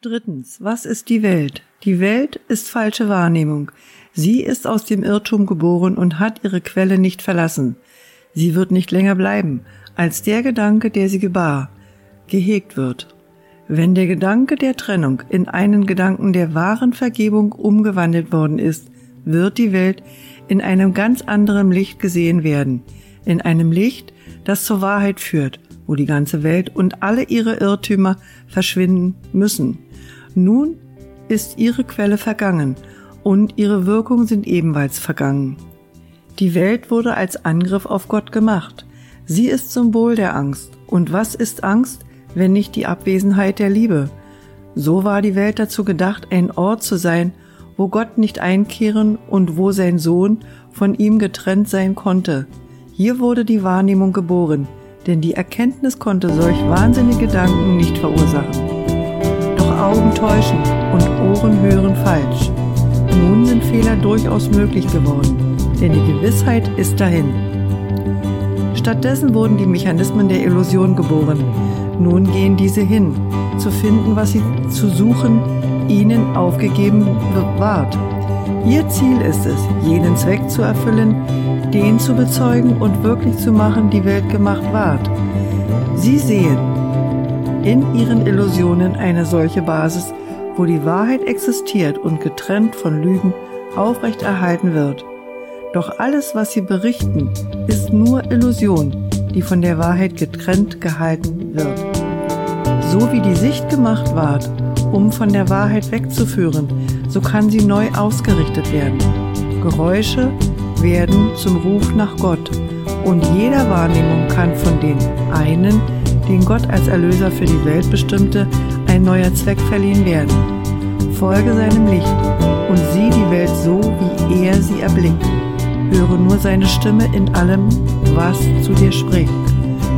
Drittens, was ist die Welt? Die Welt ist falsche Wahrnehmung. Sie ist aus dem Irrtum geboren und hat ihre Quelle nicht verlassen. Sie wird nicht länger bleiben, als der Gedanke, der sie gebar, gehegt wird. Wenn der Gedanke der Trennung in einen Gedanken der wahren Vergebung umgewandelt worden ist, wird die Welt in einem ganz anderen Licht gesehen werden, in einem Licht, das zur Wahrheit führt, wo die ganze Welt und alle ihre Irrtümer verschwinden müssen. Nun ist ihre Quelle vergangen und ihre Wirkungen sind ebenfalls vergangen. Die Welt wurde als Angriff auf Gott gemacht. Sie ist Symbol der Angst. Und was ist Angst, wenn nicht die Abwesenheit der Liebe? So war die Welt dazu gedacht, ein Ort zu sein, wo Gott nicht einkehren und wo sein Sohn von ihm getrennt sein konnte. Hier wurde die Wahrnehmung geboren, denn die Erkenntnis konnte solch wahnsinnige Gedanken nicht verursachen. Täuschen und Ohren hören falsch. Nun sind Fehler durchaus möglich geworden, denn die Gewissheit ist dahin. Stattdessen wurden die Mechanismen der Illusion geboren. Nun gehen diese hin, zu finden, was sie zu suchen ihnen aufgegeben ward. Ihr Ziel ist es, jenen Zweck zu erfüllen, den zu bezeugen und wirklich zu machen, die Welt gemacht ward. Sie sehen, in ihren Illusionen eine solche Basis, wo die Wahrheit existiert und getrennt von Lügen aufrechterhalten wird. Doch alles, was sie berichten, ist nur Illusion, die von der Wahrheit getrennt gehalten wird. So wie die Sicht gemacht ward, um von der Wahrheit wegzuführen, so kann sie neu ausgerichtet werden. Geräusche werden zum Ruf nach Gott und jeder Wahrnehmung kann von den einen den Gott als Erlöser für die Welt bestimmte, ein neuer Zweck verliehen werden. Folge seinem Licht und sieh die Welt so, wie er sie erblickt. Höre nur seine Stimme in allem, was zu dir spricht.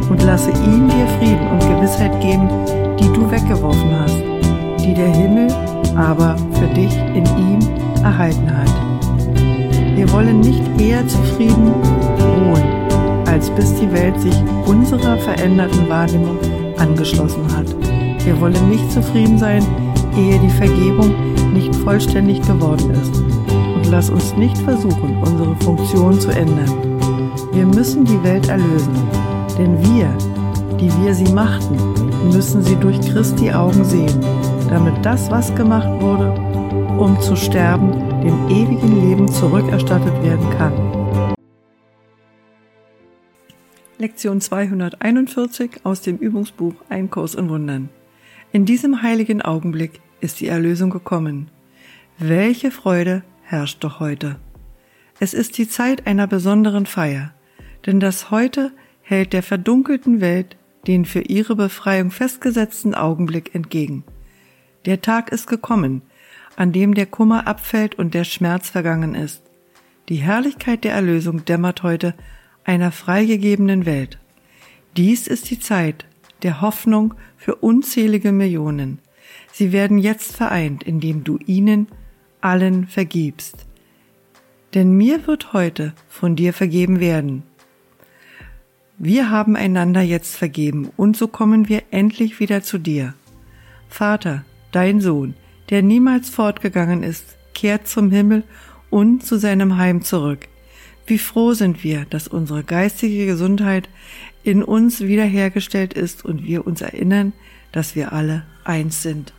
Und lasse ihm dir Frieden und Gewissheit geben, die du weggeworfen hast, die der Himmel aber für dich in ihm erhalten hat. Wir wollen nicht eher zufrieden ruhen, als bis die Welt sich unserer veränderten Wahrnehmung angeschlossen hat. Wir wollen nicht zufrieden sein, ehe die Vergebung nicht vollständig geworden ist. Und lass uns nicht versuchen, unsere Funktion zu ändern. Wir müssen die Welt erlösen, denn wir, die wir sie machten, müssen sie durch Christi Augen sehen, damit das, was gemacht wurde, um zu sterben, dem ewigen Leben zurückerstattet werden kann. Lektion 241 aus dem Übungsbuch Ein Kurs in Wundern. In diesem heiligen Augenblick ist die Erlösung gekommen. Welche Freude herrscht doch heute. Es ist die Zeit einer besonderen Feier, denn das heute hält der verdunkelten Welt den für ihre Befreiung festgesetzten Augenblick entgegen. Der Tag ist gekommen, an dem der Kummer abfällt und der Schmerz vergangen ist. Die Herrlichkeit der Erlösung dämmert heute einer freigegebenen Welt. Dies ist die Zeit der Hoffnung für unzählige Millionen. Sie werden jetzt vereint, indem du ihnen allen vergibst. Denn mir wird heute von dir vergeben werden. Wir haben einander jetzt vergeben und so kommen wir endlich wieder zu dir. Vater, dein Sohn, der niemals fortgegangen ist, kehrt zum Himmel und zu seinem Heim zurück. Wie froh sind wir, dass unsere geistige Gesundheit in uns wiederhergestellt ist und wir uns erinnern, dass wir alle eins sind.